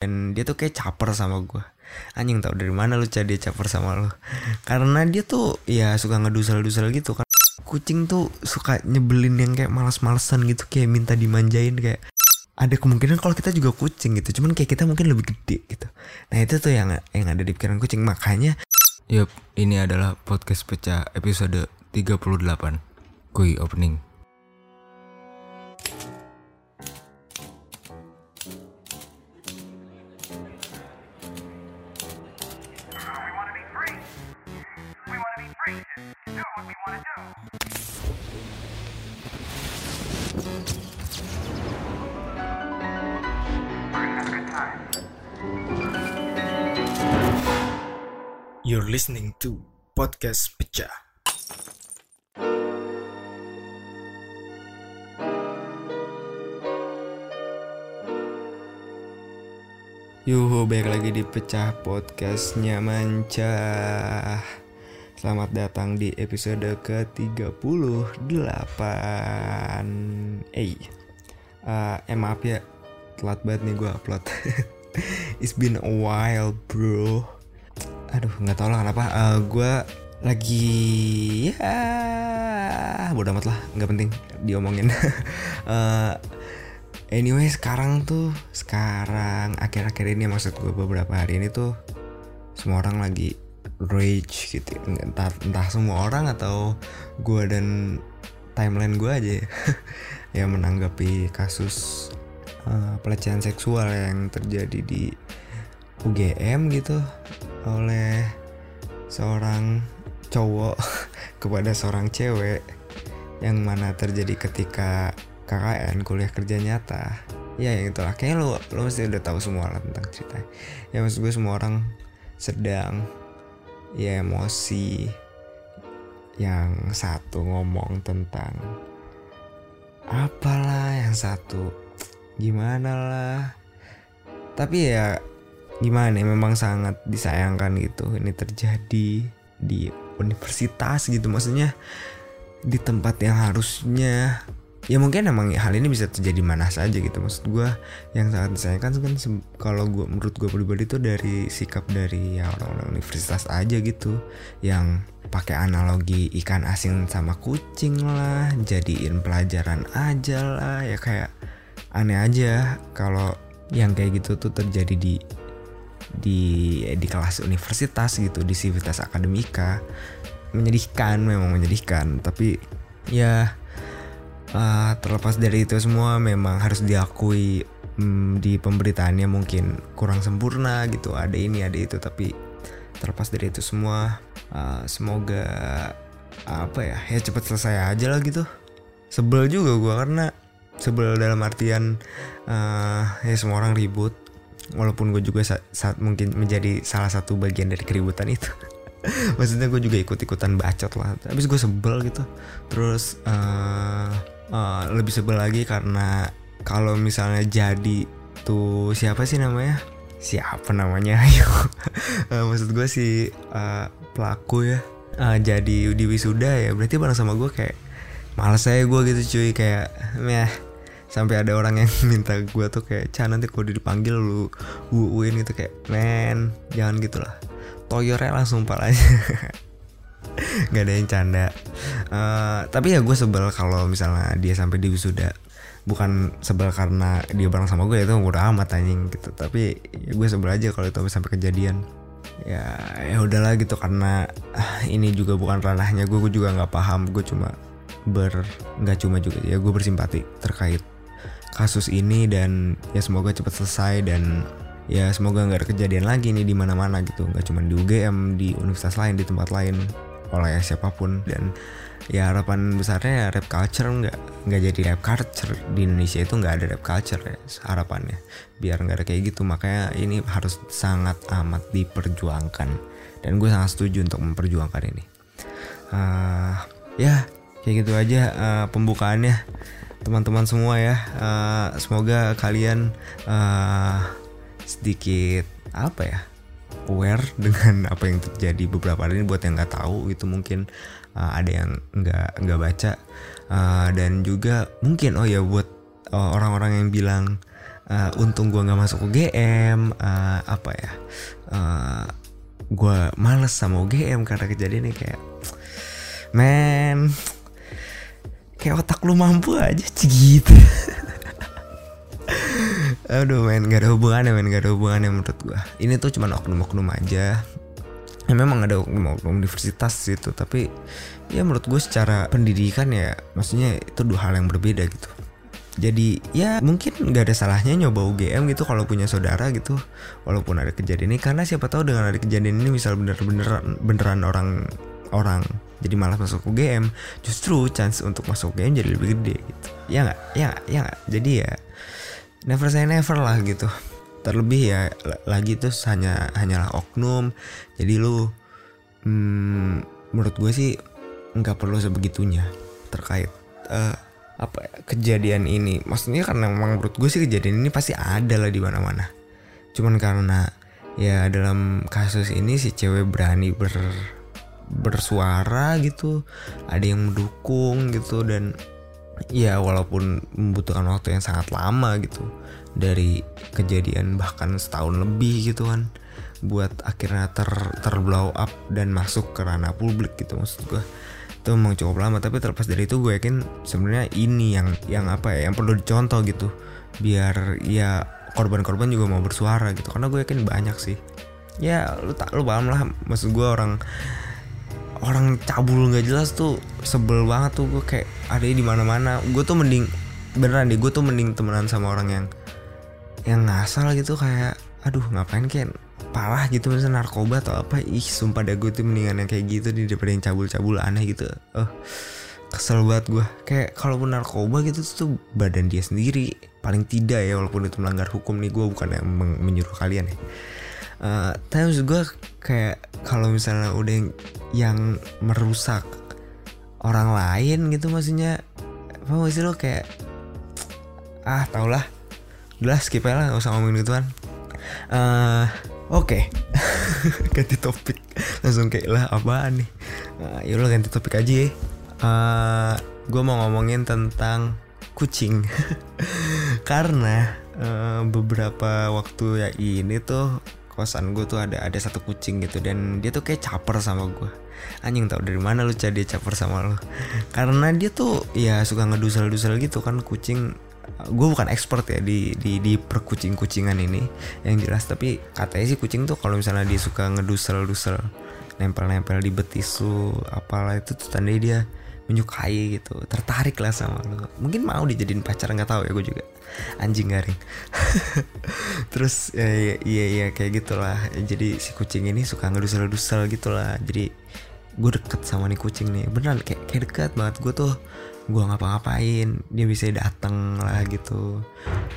dan dia tuh kayak caper sama gue anjing tau dari mana lu cah dia caper sama lu. Karena dia tuh ya suka ngedusel-dusel gitu kan. Kucing tuh suka nyebelin yang kayak malas-malesan gitu kayak minta dimanjain kayak ada kemungkinan kalau kita juga kucing gitu. Cuman kayak kita mungkin lebih gede gitu. Nah itu tuh yang yang ada di pikiran kucing. Makanya Yup, ini adalah podcast pecah episode 38 Kui opening you're listening to podcast pecah. Yuhu, balik lagi di Pecah Podcastnya Mancah. Selamat datang di episode ke-38 Eh, uh, eh maaf ya Telat banget nih gue upload. It's been a while bro Aduh nggak tau lah kenapa. Uh, Gue lagi ya bodo amat lah nggak penting diomongin. Eh, Anyway sekarang tuh Sekarang akhir-akhir ini maksud gue beberapa hari ini tuh Semua orang lagi rage gitu. Entah, entah semua orang atau gue dan timeline gue aja ya menanggapi kasus eh, pelecehan seksual yang terjadi di UGM gitu Oleh seorang cowok kepada seorang cewek yang mana terjadi ketika KKN kuliah kerja nyata. Ya yang itulah. Kayaknya lo lo mesti udah tahu semua lah tentang ceritanya ya maksud gue semua orang sedang ya emosi yang satu ngomong tentang apalah yang satu gimana lah. Tapi ya gimana ya memang sangat disayangkan gitu ini terjadi di universitas gitu. Maksudnya di tempat yang harusnya ya mungkin emang hal ini bisa terjadi mana saja gitu. Maksud gue yang sangat disayangkan kan kalau gue menurut gue pribadi tuh dari sikap dari ya orang-orang universitas aja gitu. Yang pakai analogi ikan asin sama kucing lah jadiin pelajaran aja lah. Ya kayak aneh aja kalau yang kayak gitu tuh terjadi di di di kelas universitas gitu di sivitas akademika. Menyedihkan memang menyedihkan tapi ya uh, terlepas dari itu semua memang harus diakui mm, di pemberitaannya mungkin kurang sempurna gitu ada ini ada itu tapi terlepas dari itu semua uh, semoga apa ya ya cepat selesai aja lah gitu. Sebel juga gua karena sebel dalam artian uh, ya semua orang ribut walaupun gue juga sa- saat mungkin menjadi salah satu bagian dari keributan itu. Maksudnya gue juga ikut-ikutan bacot lah. Habis gue sebel gitu. Terus eh, eh, lebih sebel lagi karena kalau misalnya jadi tuh siapa sih namanya? Siapa namanya? Ayo. Eh, maksud gue si eh, pelaku ya eh, jadi di wisuda ya berarti bareng sama gue kayak males aja gue gitu cuy kayak meh sampai ada orang yang minta gue tuh kayak Cah nanti kalau dipanggil lu wuuin gitu kayak men jangan gitu lah. Toyornya langsung pal aja. Nggak ada yang canda. Eh, tapi ya gue sebel kalau misalnya dia sampai di wisuda. Bukan sebel karena dia bareng sama gue itu udah amat anjing gitu. Tapi ya gue sebel aja kalau itu sampai kejadian. Ya ya udahlah gitu karena ah, ini juga bukan ranahnya gue gue juga nggak paham. Gue cuma ber nggak cuma juga ya gue bersimpati terkait kasus ini dan ya semoga cepat selesai dan ya semoga nggak ada kejadian lagi nih di mana-mana gitu. Nggak cuma di UGM di universitas lain di tempat lain oleh siapa pun. Dan ya harapan besarnya ya rap culture nggak nggak jadi rap culture. Di Indonesia itu nggak ada rap culture ya harapannya. Biar nggak ada kayak gitu makanya ini harus sangat amat diperjuangkan. Dan gue sangat setuju untuk memperjuangkan ini. Ah, ya kayak gitu aja ah, pembukaannya teman-teman semua ya. Ah, semoga kalian ah, sedikit apa ya aware dengan apa yang terjadi beberapa hari ini. Buat yang nggak tahu gitu mungkin uh, ada yang nggak nggak baca. Uh, dan juga mungkin oh ya buat uh, orang-orang yang bilang eh, untung gue nggak masuk UGM eh, apa ya eh, gue males sama UGM karena kejadian ini kayak men kayak otak lu mampu aja gitu aduh men gak ada hubungannya men gak ada hubungannya menurut gue ini tuh cuma oknum-oknum aja. Ya memang ada oknum-oknum universitas gitu tapi ya menurut gue secara pendidikan ya maksudnya itu dua hal yang berbeda gitu. Jadi ya mungkin nggak ada salahnya nyoba UGM gitu kalau punya saudara gitu walaupun ada kejadian ini. Karena siapa tahu dengan ada kejadian ini misal bener-beneran beneran orang orang. Jadi malah masuk UGM justru chance untuk masuk UGM jadi lebih gede gitu. Ya nggak? Ya nggak? Ya nggak? Jadi ya never say never lah gitu. Terlebih ya lagi tuh hanya hanyalah oknum. Jadi lu hmm, menurut gue sih nggak perlu sebegitunya terkait eh, apa ya, kejadian ini. Maksudnya karena memang menurut gue sih kejadian ini pasti ada lah di mana-mana. Cuman karena ya dalam kasus ini si cewek berani ber bersuara gitu ada yang mendukung gitu dan ya walaupun membutuhkan waktu yang sangat lama gitu dari kejadian bahkan setahun lebih gitu kan buat akhirnya ter terblow up dan masuk ke ranah publik gitu maksud gue itu memang cukup lama tapi terlepas dari itu gue yakin sebenarnya ini yang yang apa ya yang perlu dicontoh gitu biar ya korban-korban juga mau bersuara gitu karena gue yakin banyak sih. Ya lu tak lu paham lah maksud gue orang orang cabul nggak jelas tuh sebel banget tuh gue kayak ada di mana mana gue tuh mending beneran deh gue tuh mending temenan sama orang yang yang ngasal gitu kayak aduh ngapain kayak parah gitu misalnya narkoba atau apa. Ih sumpah deh gue tuh mendingan yang kayak gitu di daripada yang cabul-cabul aneh gitu. Eh kesel banget gue kayak kalaupun narkoba gitu tuh badan dia sendiri. Paling tidak ya walaupun itu melanggar hukum nih gue bukan yang men- menyuruh kalian ya Eh, tapi maksud gue kayak kalau misalnya udah yang, yang merusak orang lain gitu maksudnya apa gak sih lo kayak ah tau lah. Udah skip aja lah gak usah ngomongin gituan. Eh oke. Ganti topik. Langsung kayak lah apaan nih? Nah, yaudah ganti topik aja ya. Eh, gue mau ngomongin tentang kucing. Karena eh, beberapa waktu ya ini tuh kosan gue tuh ada ada satu kucing gitu dan dia tuh kayak caper sama gue anjing tau dari mana lu cah dia caper sama lu? Karena dia tuh ya suka ngedusel-dusel gitu kan kucing. Gue bukan expert ya di di di perkucing kucingan ini yang jelas. Tapi katanya sih kucing tuh kalau misalnya dia suka ngedusel-dusel nempel-nempel di betis lu apalah itu tuh tandanya dia menyukai gitu tertarik lah sama lu. Mungkin mau dijadiin pacar nggak tahu ya gue juga anjing garing. Terus ya, ya, iya iya kayak gitulah. Jadi si kucing ini suka ngedusel-dusel gitulah. Jadi gue deket sama nih kucing nih. Beneran kayak kayak dekat banget. Gue tuh gue ngapa-ngapain. Dia bisa dateng lah gitu.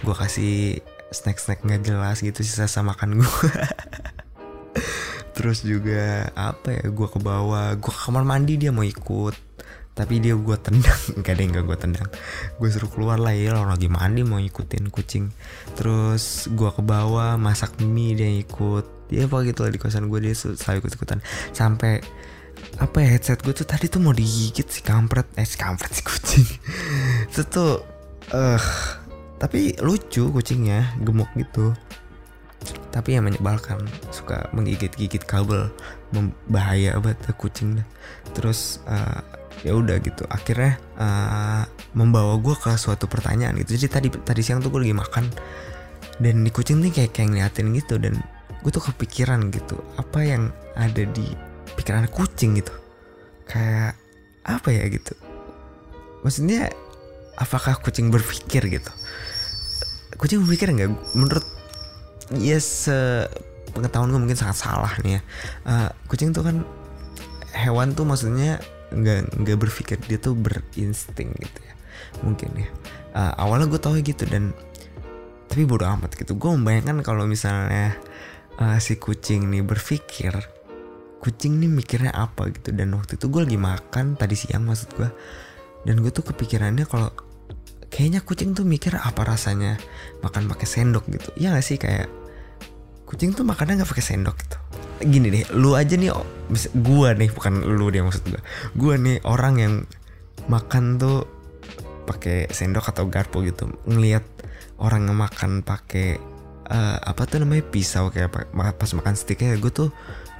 Gue kasih snack-snack nggak jelas gitu sisa makan gue terus juga apa ya gue ke bawah. Gue ke kamar mandi dia mau ikut tapi dia gue tendang. Enggak deh enggak gue tendang. Gue suruh keluar lah ya orang lagi mandi mau ikutin kucing. Terus gue ke bawah masak mie dia ikut dia apa gitu lah di kosan gue dia selalu ikut ikutan sampai apa ya headset gue tuh tadi tuh mau digigit si kampret eh si kampret si kucing. Itu tuh eh tapi lucu kucingnya gemuk gitu. Tapi yang menyebalkan suka menggigit-gigit kabel. Membahaya banget kucing terus eh, ya udah gitu. Akhirnya eh, membawa gue ke suatu pertanyaan gitu. Jadi tadi tadi siang tuh gue lagi makan. Dan di kucing nih kayak kayak ngeliatin gitu. Dan gue tuh kepikiran gitu apa yang ada di pikiran kucing gitu. Kayak apa ya gitu. Maksudnya apakah kucing berpikir gitu? Kucing berpikir nggak? Menurut ya se pengetahuan gue mungkin sangat salah nih ya. Eh, kucing tuh kan hewan tuh maksudnya nggak nggak berpikir dia tuh berinsting gitu ya. Mungkin ya. Eh, awalnya gue tahu gitu dan tapi bodo amat gitu. Gue membayangkan kalau misalnya eh, si kucing nih berpikir kucing nih mikirnya apa gitu. Dan waktu itu gue lagi makan tadi siang maksud gue dan gue tuh kepikirannya kalau kayaknya kucing tuh mikir apa rasanya makan pakai sendok gitu. Ya gak sih? Kayak kucing tuh makannya nggak pakai sendok gitu. Gini deh lu aja nih gua nih bukan lu deh maksud gua. Gua nih orang yang makan tuh pakai sendok atau garpu gitu. Ngelihat orang yang makan pakai eh, apa tuh namanya pisau kayak pas makan steaknya gue tuh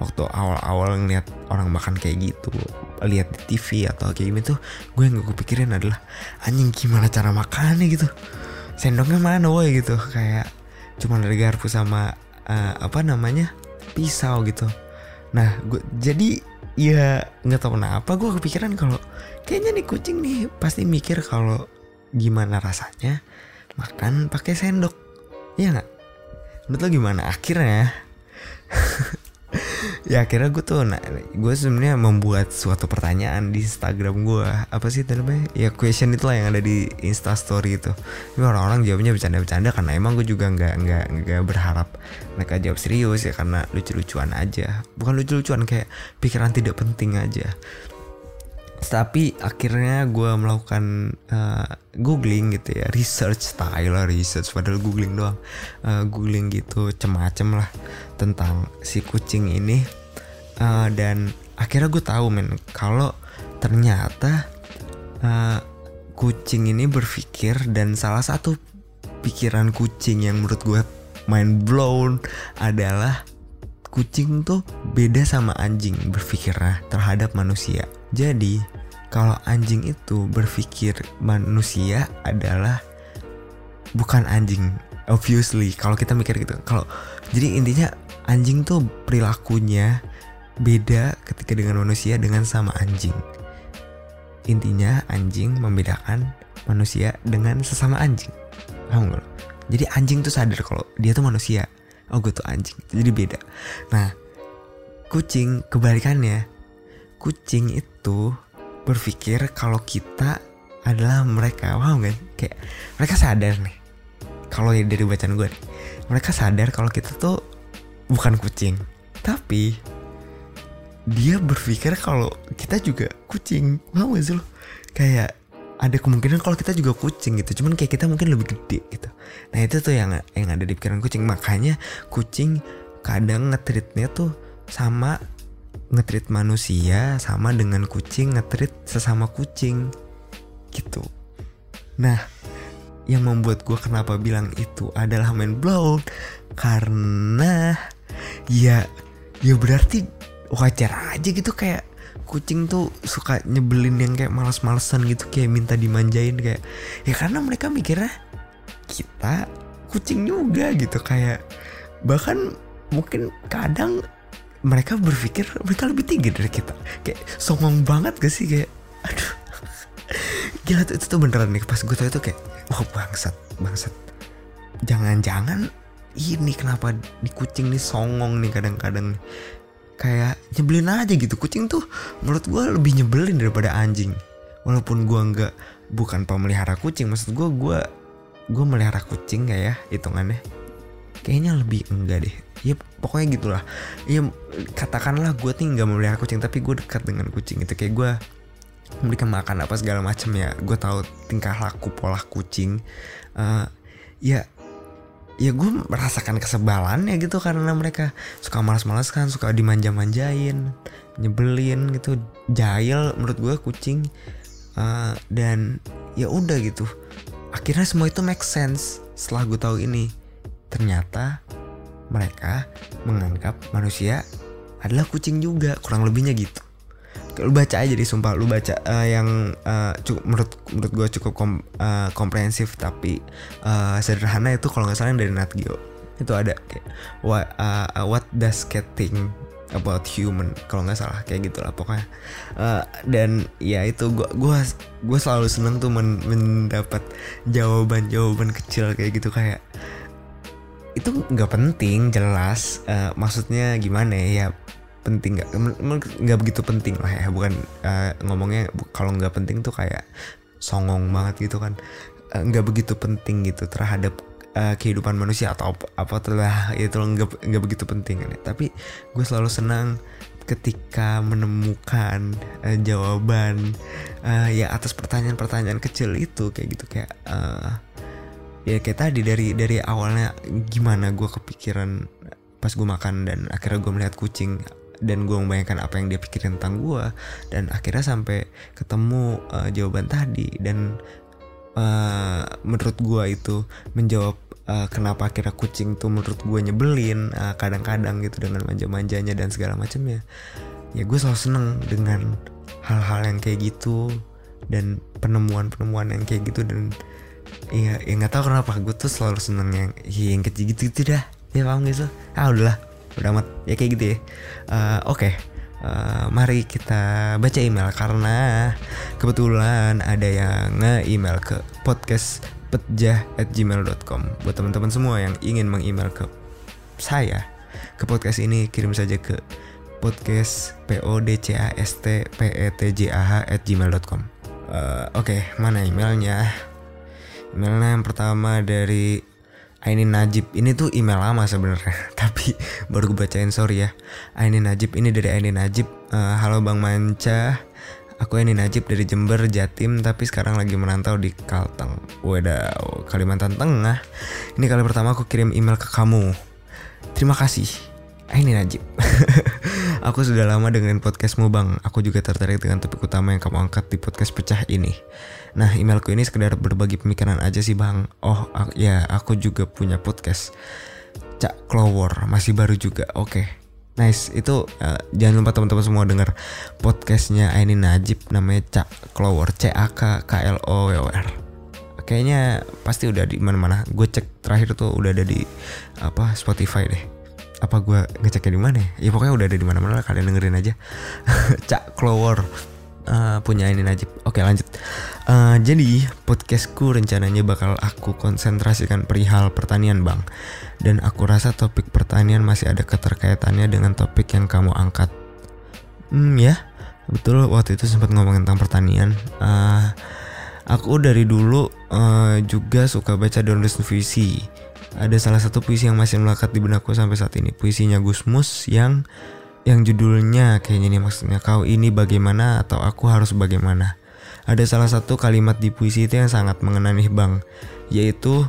waktu awal-awal ngeliat orang makan kayak gitu lihat di TV atau kayak gini tuh gue yang gue pikirin adalah anjing gimana cara makannya gitu? Sendoknya mana woi? gitu. Kayak cuma ada garpu sama eh, apa namanya pisau gitu. Nah gue jadi ya nggak tahu kenapa gue kepikiran kalau kayaknya nih kucing nih pasti mikir kalau gimana rasanya makan pakai sendok. Iya nggak? Lo gimana? Akhirnya ya akhirnya gue tuh nah, gue sebenarnya membuat suatu pertanyaan di Instagram gue apa sih namanya? Ya question itulah yang ada di Insta Story itu. Tapi orang-orang jawabnya bercanda-bercanda karena emang gue juga nggak nggak nggak berharap mereka jawab serius ya karena lucu-lucuan aja. Bukan lucu-lucuan kayak pikiran tidak penting aja. Tapi akhirnya gue melakukan uh, googling gitu ya research style research. Padahal googling doang. Uh, googling gitu cem-macem lah tentang si kucing ini Uh, dan akhirnya gue tahu men kalau ternyata uh, kucing ini berpikir dan salah satu pikiran kucing yang menurut gue mind blown adalah kucing tuh beda sama anjing berpikirnya terhadap manusia. Jadi, kalau anjing itu berpikir manusia adalah bukan anjing. Obviously, kalau kita mikir gitu. Kalau jadi intinya anjing tuh perilakunya beda ketika dengan manusia dengan sama anjing. Intinya anjing membedakan manusia dengan sesama anjing. Paham gak? Jadi anjing tuh sadar kalau dia tuh manusia. Oh gue tuh anjing. Jadi beda. Nah kucing kebalikannya. Kucing itu berpikir kalau kita adalah mereka. Paham kan? Kayak mereka sadar nih. Kalau dari bacaan gue nih. Mereka sadar kalau kita tuh bukan kucing. Tapi dia berpikir kalau kita juga kucing. Mau sih lo? Kayak ada kemungkinan kalau kita juga kucing gitu. Cuman kayak kita mungkin lebih gede gitu. Nah itu tuh yang yang ada di pikiran kucing. Makanya kucing kadang ngetritnya tuh sama ngetrit manusia sama dengan kucing ngetrit sesama kucing. Gitu. Nah yang membuat gue kenapa bilang itu adalah main blown. Karena ya ya berarti wajar aja gitu kayak kucing tuh suka nyebelin yang kayak males-malesan gitu kayak minta dimanjain kayak ya karena mereka mikirnya kita kucing juga gitu. Kayak bahkan mungkin kadang mereka berpikir mereka lebih tinggi dari kita. Kayak songong banget gak sih? Kayak aduh gila tuh itu tuh beneran nih. Pas gue tau itu kayak wah bangsat bangsat. Jangan-jangan ini kenapa di kucing nih songong nih kadang-kadang kayak nyebelin aja gitu. Kucing tuh menurut gue lebih nyebelin daripada anjing. Walaupun gue nggak bukan pemelihara kucing. Maksud gue gue gue melihara kucing gak ya hitungannya? Kayaknya lebih enggak deh. Ya pokoknya gitulah. Ya katakanlah gue nih nggak memelihara kucing tapi gue dekat dengan kucing itu kayak gue memberikan makan apa segala macam ya. Gue tahu tingkah laku pola kucing. Eh, ya ya gue merasakan kesebalannya gitu karena mereka suka malas-malas kan suka dimanja-manjain nyebelin gitu jahil menurut gue kucing. Eh, dan ya udah gitu. Akhirnya semua itu make sense setelah gue tahu ini. Ternyata mereka menganggap manusia adalah kucing juga kurang lebihnya gitu lu baca aja deh sumpah. Lu baca eh, yang eh, cukup menurut menurut gue cukup kom- eh, komprehensif tapi eh, sederhana itu kalau nggak salah yang dari Nat Geo. Itu ada kayak what, uh, what does cat think about human? Kalau nggak salah kayak gitulah pokoknya. Eh, dan ya itu gua gua gua selalu seneng tuh men- mendapat jawaban jawaban kecil kayak gitu kayak itu nggak penting jelas Eh, maksudnya gimana ya? Ya penting nggak nggak begitu penting lah ya bukan eh, ngomongnya kalau nggak penting tuh kayak songong banget gitu kan Eh, nggak begitu penting gitu terhadap eh, kehidupan manusia atau apa, telah itu nggak nggak begitu penting kan ya. tapi gue selalu senang ketika menemukan eh, jawaban eh, ya atas pertanyaan-pertanyaan kecil itu kayak gitu kayak eh, ya kayak tadi dari dari awalnya gimana gue kepikiran pas gue makan dan akhirnya gue melihat kucing dan gue membayangkan apa yang dia pikirin tentang gue dan akhirnya sampai ketemu uh, jawaban tadi. Dan eh, menurut gua itu menjawab eh, kenapa akhirnya kucing tuh menurut gua nyebelin eh, kadang-kadang gitu dengan manja-manjanya dan segala macamnya. Ya gue selalu seneng dengan hal-hal yang kayak gitu dan penemuan-penemuan yang kayak gitu dan ya ya nggak tahu kenapa gue tuh selalu seneng yang ya, yang kecil gitu gitu dah. Ya paham gitu ah udahlah udah amat. Ya kayak gitu ya. Eh, oke. Eh, mari kita baca email karena kebetulan ada yang nge-email ke podcast petjah@gmail.com buat teman-teman semua yang ingin meng-email ke saya ke podcast ini kirim saja ke podcast p o at gmail.com Eh, Oke, mana emailnya? Emailnya yang pertama dari Aini Najib. Ini tuh email lama sebenarnya, tapi baru gue bacain sorry ya. Aini Najib ini dari Aini Najib. Eh, Halo Bang Manca. Aku Aini Najib dari Jember, Jatim, tapi sekarang lagi merantau di Kalteng. Waduh, Kalimantan Tengah. Ini kali pertama aku kirim email ke kamu. Terima kasih. Aini Najib. Aku sudah lama dengerin podcastmu bang. Aku juga tertarik dengan topik utama yang kamu angkat di podcast pecah ini. Nah emailku ini sekedar berbagi pemikiran aja sih bang. Oh ya aku juga punya podcast Cak Clower masih baru juga. Oke. Nice. Itu eh, jangan lupa teman-teman semua denger podcastnya Aini Najib. Namanya Cak Clower C A K K L O W R. Kayaknya pasti udah di mana-mana. Gue cek terakhir tuh udah ada di apa Spotify deh apa gue ngeceknya di mana ya? ya pokoknya udah ada di mana-mana kalian dengerin aja Cak Clower eh, punya ini Najib oke lanjut Eh, jadi podcastku rencananya bakal aku konsentrasikan perihal pertanian bang dan aku rasa topik pertanian masih ada keterkaitannya dengan topik yang kamu angkat Hmm ya, betul waktu itu sempat ngomongin tentang pertanian. Eh, aku dari dulu eh, juga suka baca download puisi. Ada salah satu puisi yang masih melekat di benakku sampai saat ini. Puisinya Gusmus yang yang judulnya kayaknya nih maksudnya kau ini bagaimana atau aku harus bagaimana. Ada salah satu kalimat di puisi itu yang sangat mengena nih bang, yaitu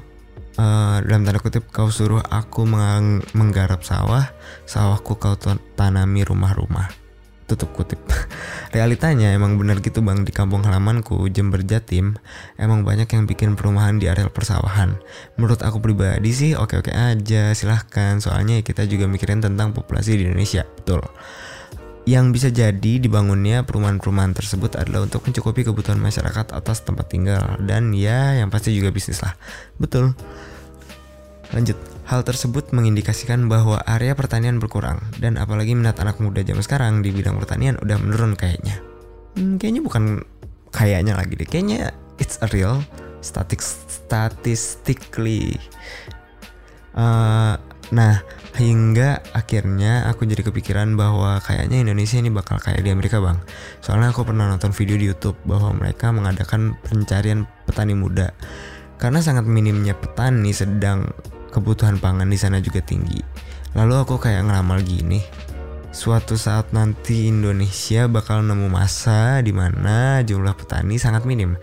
eh, dalam tanda kutip kau suruh aku menggarap sawah, sawahku kau tan- tanami rumah-rumah tutup kutip. Realitanya emang benar gitu bang. Di kampung halamanku Jember Jatim emang banyak yang bikin perumahan di areal persawahan. Menurut aku pribadi sih oke oke aja silahkan. Soalnya kita juga mikirin tentang populasi di Indonesia betul. Yang bisa jadi dibangunnya perumahan-perumahan tersebut adalah untuk mencukupi kebutuhan masyarakat atas tempat tinggal. Dan ya yang pasti juga bisnis lah. Betul. Lanjut, hal tersebut mengindikasikan bahwa area pertanian berkurang dan apalagi minat anak muda zaman sekarang di bidang pertanian udah menurun kayaknya. Hmm, kayaknya bukan kayaknya lagi deh, kayaknya it's a real static statistically. Eh, nah, hingga akhirnya aku jadi kepikiran bahwa kayaknya Indonesia ini bakal kayak di Amerika bang. Soalnya aku pernah nonton video di YouTube bahwa mereka mengadakan pencarian petani muda karena sangat minimnya petani sedang kebutuhan pangan di sana juga tinggi. Lalu aku kayak ngeramal gini. Suatu saat nanti Indonesia bakal nemu masa di mana jumlah petani sangat minim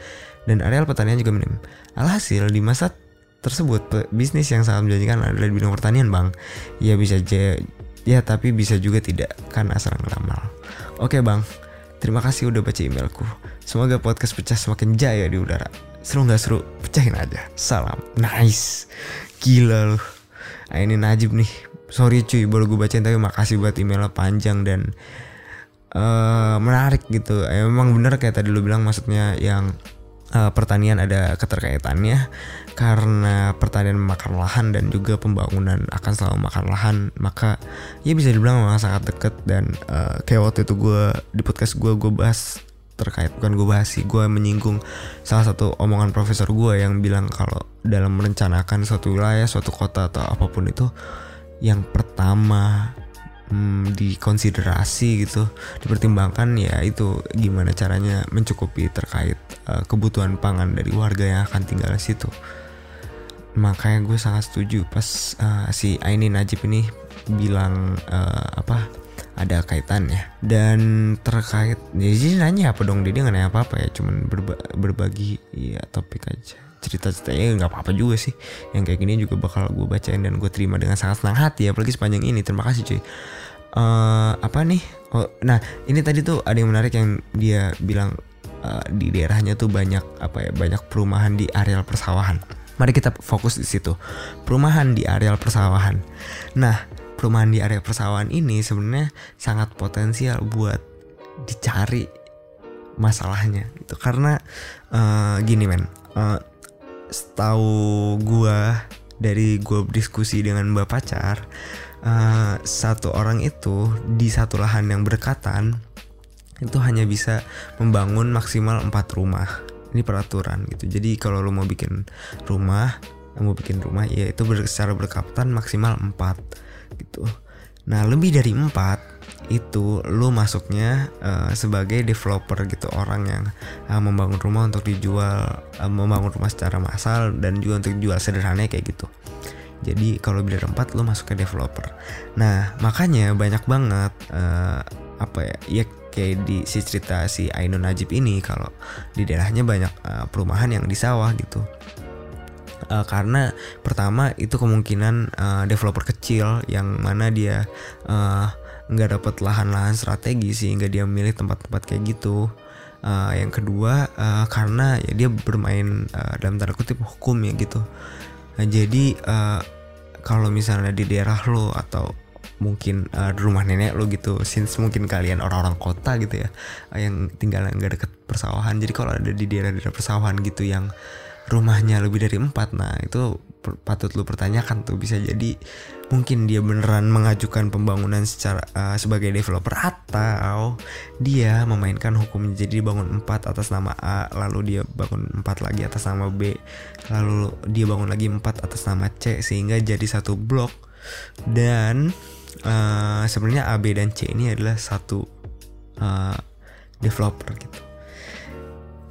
dan areal pertanian juga minim. Alhasil di masa tersebut bisnis yang sangat menjanjikan adalah di bidang pertanian, Bang. Ya bisa aja ya tapi bisa juga tidak kan asal ngeramal. Oke, Bang. Terima kasih udah baca emailku. Semoga podcast pecah semakin jaya di udara. Seru nggak seru? Pecahin aja. Salam. Nice. Gila loh. Nah, ini Najib nih. Sorry cuy, baru gue bacain tapi makasih buat emailnya panjang dan eh menarik gitu. Emang bener kayak tadi lu bilang maksudnya yang eh, pertanian ada keterkaitannya karena pertanian memakan lahan dan juga pembangunan akan selalu makan lahan maka ya bisa dibilang memang sangat deket dan eh, kayak waktu itu gue di podcast gue gue bahas terkait bukan gue bahas sih gue menyinggung salah satu omongan profesor gue yang bilang kalau dalam merencanakan suatu wilayah suatu kota atau apa pun itu yang pertama hmm, dikonsiderasi gitu dipertimbangkan ya itu gimana caranya mencukupi terkait eh, kebutuhan pangan dari warga yang akan tinggal di situ. Makanya gue sangat setuju pas eh, si Aini Najib ini bilang eh, apa ada kaitannya dan terkait jadi nanya apa dong dia nggak nanya apa apa ya cuman berba- berbagi ya topik aja cerita-ceritanya nggak apa-apa juga sih yang kayak gini juga bakal gue bacain dan gue terima dengan sangat senang hati apalagi sepanjang ini terima kasih cuy Eh, apa nih oh nah ini tadi tuh ada yang menarik yang dia bilang eh, di daerahnya tuh banyak apa ya banyak perumahan di areal persawahan. Mari kita fokus di situ. Perumahan di areal persawahan. Nah, perumahan di area persawahan ini sebenarnya sangat potensial buat dicari masalahnya. Itu karena eh, gini men eh, setahu gua dari gua diskusi dengan mbak pacar eh, satu orang itu di satu lahan yang berdekatan itu hanya bisa membangun maksimal empat rumah. Ini peraturan gitu. Jadi kalau lo mau bikin rumah mau bikin rumah ya itu secara berkaptan maksimal empat gitu nah lebih dari empat itu lo masuknya eh, sebagai developer gitu orang yang eh, membangun rumah untuk dijual eh, membangun rumah secara massal dan juga untuk dijual sederhana kayak gitu jadi kalau dari empat lo masuk developer. Nah makanya banyak banget eh, apa ya ya kayak di si cerita si Ainun Najib ini kalau di daerahnya banyak eh, perumahan yang di sawah gitu. Eh, karena pertama itu kemungkinan eh, developer kecil yang mana dia eh, nggak dapat lahan-lahan strategi sehingga dia milih tempat-tempat kayak gitu. Eh, yang kedua eh, karena ya dia bermain eh, dalam tanda kutip hukum ya gitu. Nah, jadi eh, kalau misalnya di daerah lo atau mungkin eh, di rumah nenek lo gitu, since mungkin kalian orang-orang kota gitu ya, eh, yang tinggal nggak deket persawahan. Jadi kalau ada di daerah-daerah persawahan gitu yang rumahnya lebih dari empat, nah itu patut lo pertanyakan tuh bisa jadi mungkin dia beneran mengajukan pembangunan secara eh, sebagai developer atau dia memainkan hukum jadi bangun empat atas nama A lalu dia bangun empat lagi atas nama B lalu dia bangun lagi empat atas nama C sehingga jadi satu blok. Dan eh, sebenarnya A B dan C ini adalah satu eh, developer gitu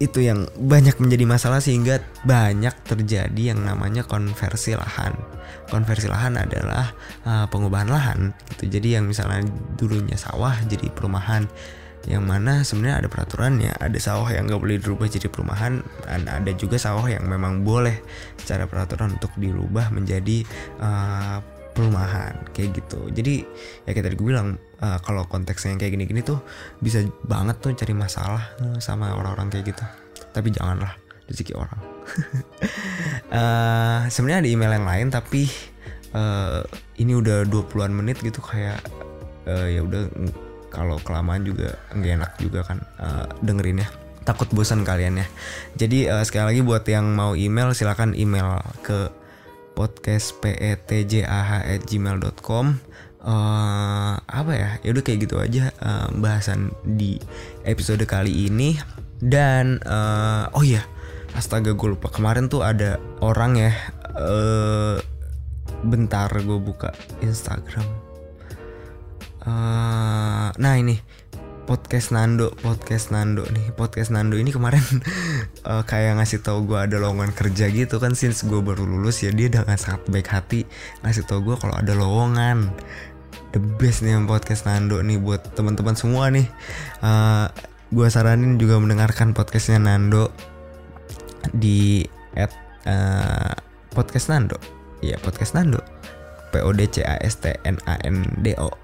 itu yang banyak menjadi masalah sehingga banyak terjadi yang namanya konversi lahan. Konversi lahan adalah uh, pengubahan lahan gitu. Jadi yang misalnya dulunya sawah jadi perumahan yang mana sebenarnya ada peraturannya ada sawah yang nggak boleh dirubah jadi perumahan dan ada juga sawah yang memang boleh secara peraturan untuk dirubah menjadi uh, perumahan kayak gitu. Jadi ya kayak tadi gue bilang uh, kalau konteksnya yang kayak gini-gini tuh bisa banget tuh cari masalah uh, sama orang-orang kayak gitu. Tapi janganlah rezeki orang. Eh, sebenarnya ada email yang lain tapi eh, ini udah 20-an menit gitu kayak eh, ya udah kalau kelamaan juga nggak enak juga kan eh, dengerin ya. Takut bosan kalian ya. Jadi eh, sekali lagi buat yang mau email silakan email ke podcast petjah@gmail.com eh apa ya? Ya udah kayak gitu aja eh, bahasan di episode kali ini. Dan eh, oh iya astaga gue lupa. Kemarin tuh ada orang ya eh bentar gue buka Instagram. Eh, nah ini podcast Nando podcast Nando nih. Podcast Nando ini kemarin eh, kayak ngasih tahu gue ada lowongan kerja gitu kan since gue baru lulus ya dia dengan sangat baik hati ngasih tahu gue kalau ada lowongan. The best nih podcast Nando nih buat teman-teman semua nih. Eh gue saranin juga mendengarkan podcastnya Nando di at eh, podcast Nando. Ya podcast Nando. P O D C A S T N A N D O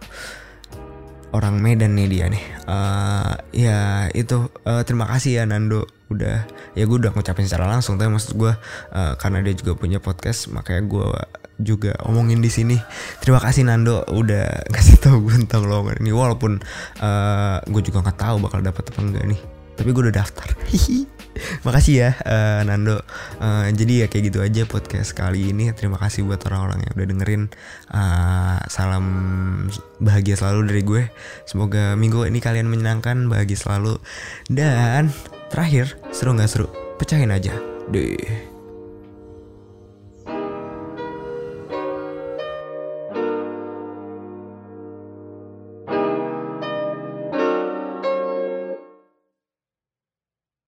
orang Medan nih dia nih. Eh, ya itu eh, terima kasih ya Nando udah ya gue udah ngucapin secara langsung tapi maksud gue eh, karena dia juga punya podcast makanya gue juga omongin di sini. Terima kasih Nando udah kasih tahu gue tentang lowongan ini walaupun eh, gue juga nggak tahu bakal dapat apa enggak nih tapi gue udah daftar. Makasih ya eh, Nando. Eh, jadi ya kayak gitu aja podcast kali ini. Terima kasih buat orang-orang yang udah dengerin. Eh, salam bahagia selalu dari gue. Semoga minggu ini kalian menyenangkan bahagia selalu. Dan terakhir seru nggak seru? Pecahin aja. Deh